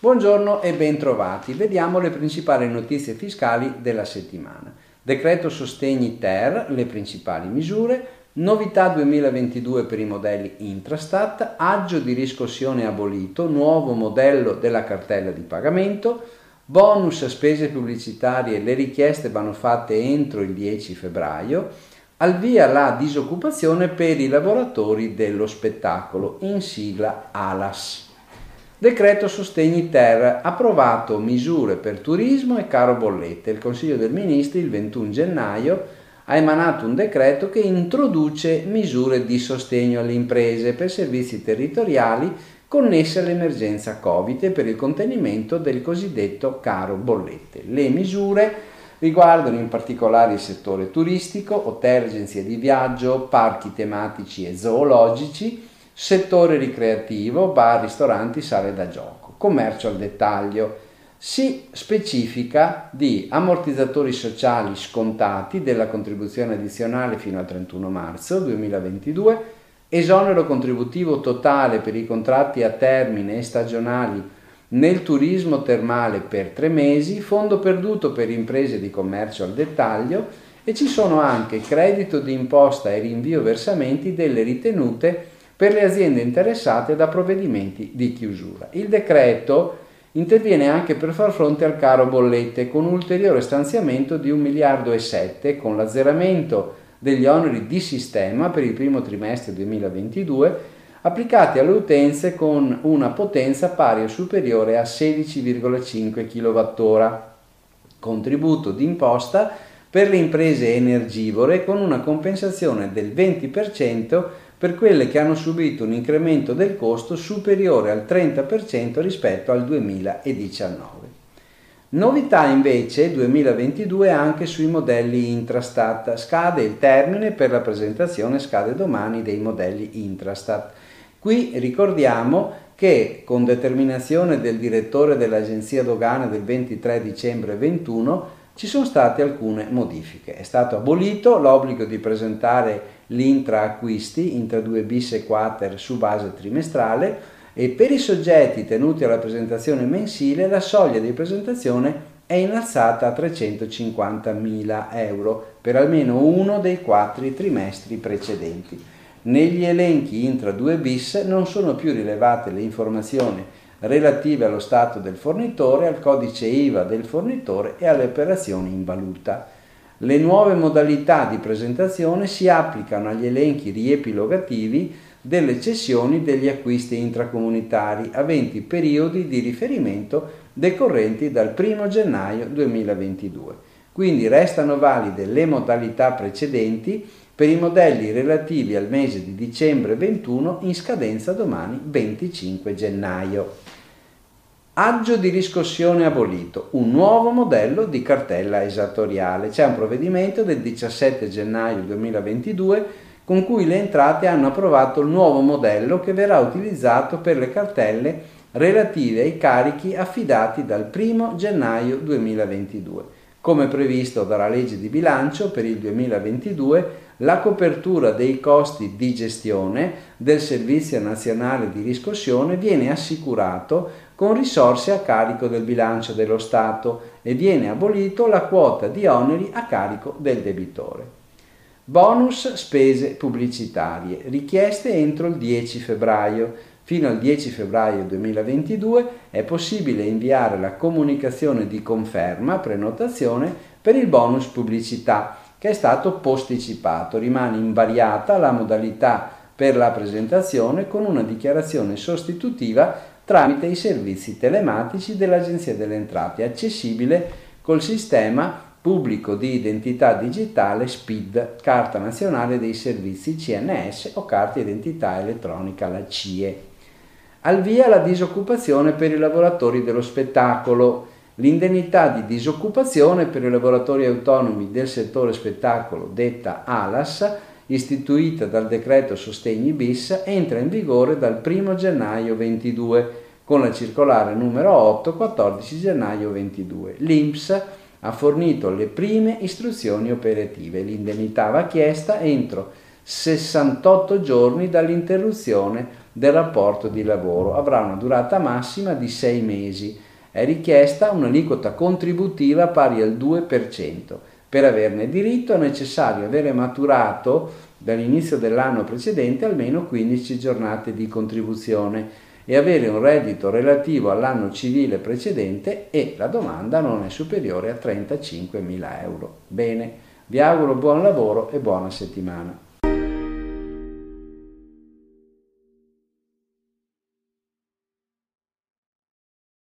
Buongiorno e bentrovati. Vediamo le principali notizie fiscali della settimana. Decreto sostegni ter, le principali misure, novità 2022 per i modelli Intrastat, aggio di riscossione abolito, nuovo modello della cartella di pagamento, bonus a spese pubblicitarie, le richieste vanno fatte entro il 10 febbraio, al via la disoccupazione per i lavoratori dello spettacolo, in sigla ALAS. Decreto Sostegni Ter, approvato misure per turismo e caro bollette. Il Consiglio dei Ministri il 21 gennaio ha emanato un decreto che introduce misure di sostegno alle imprese per servizi territoriali connesse all'emergenza Covid e per il contenimento del cosiddetto caro bollette. Le misure riguardano in particolare il settore turistico, hotel, agenzie di viaggio, parchi tematici e zoologici, settore ricreativo, bar, ristoranti, sale da gioco, commercio al dettaglio. Si specifica di ammortizzatori sociali scontati della contribuzione addizionale fino al 31 marzo 2022, esonero contributivo totale per i contratti a termine e stagionali nel turismo termale per tre mesi, fondo perduto per imprese di commercio al dettaglio e ci sono anche credito di imposta e rinvio versamenti delle ritenute per le aziende interessate da provvedimenti di chiusura. Il decreto interviene anche per far fronte al caro bollette con un ulteriore stanziamento di 1 miliardo e 7 con l'azzeramento degli oneri di sistema per il primo trimestre 2022 applicati alle utenze con una potenza pari o superiore a 16,5 kWh, contributo d'imposta per le imprese energivore con una compensazione del 20% per quelle che hanno subito un incremento del costo superiore al 30% rispetto al 2019. Novità invece 2022 anche sui modelli Intrastat. Scade il termine per la presentazione, scade domani, dei modelli Intrastat. Qui ricordiamo che con determinazione del direttore dell'Agenzia Dogane del 23 dicembre 2021 ci sono state alcune modifiche. È stato abolito l'obbligo di presentare l'intra acquisti, intra 2 bis e quater su base trimestrale e per i soggetti tenuti alla presentazione mensile la soglia di presentazione è innalzata a 350.000 euro per almeno uno dei quattro trimestri precedenti. Negli elenchi intra 2 bis non sono più rilevate le informazioni relative allo stato del fornitore, al codice IVA del fornitore e alle operazioni in valuta. Le nuove modalità di presentazione si applicano agli elenchi riepilogativi delle cessioni degli acquisti intracomunitari aventi periodi di riferimento decorrenti dal 1 gennaio 2022. Quindi restano valide le modalità precedenti per i modelli relativi al mese di dicembre 21 in scadenza domani 25 gennaio. Aggio di riscossione abolito, un nuovo modello di cartella esattoriale. C'è un provvedimento del 17 gennaio 2022 con cui le entrate hanno approvato il nuovo modello che verrà utilizzato per le cartelle relative ai carichi affidati dal 1 gennaio 2022. Come previsto dalla legge di bilancio per il 2022, la copertura dei costi di gestione del Servizio Nazionale di Riscossione viene assicurato con risorse a carico del bilancio dello Stato e viene abolito la quota di oneri a carico del debitore. Bonus spese pubblicitarie richieste entro il 10 febbraio. Fino al 10 febbraio 2022 è possibile inviare la comunicazione di conferma prenotazione per il bonus pubblicità che è stato posticipato. Rimane invariata la modalità per la presentazione con una dichiarazione sostitutiva tramite i servizi telematici dell'Agenzia delle Entrate, accessibile col sistema pubblico di identità digitale SPID, Carta Nazionale dei Servizi CNS o Carta Identità Elettronica, la CIE. Al via la disoccupazione per i lavoratori dello spettacolo. L'indennità di disoccupazione per i lavoratori autonomi del settore spettacolo, detta ALAS, istituita dal decreto Sostegni bis, entra in vigore dal 1 gennaio 22 con la circolare numero 8 14 gennaio 22. L'INPS ha fornito le prime istruzioni operative. L'indennità va chiesta entro 68 giorni dall'interruzione del rapporto di lavoro. Avrà una durata massima di 6 mesi. È richiesta un'aliquota contributiva pari al 2%. Per averne diritto è necessario avere maturato dall'inizio dell'anno precedente almeno 15 giornate di contribuzione e avere un reddito relativo all'anno civile precedente e la domanda non è superiore a 35.000 euro. Bene, vi auguro buon lavoro e buona settimana.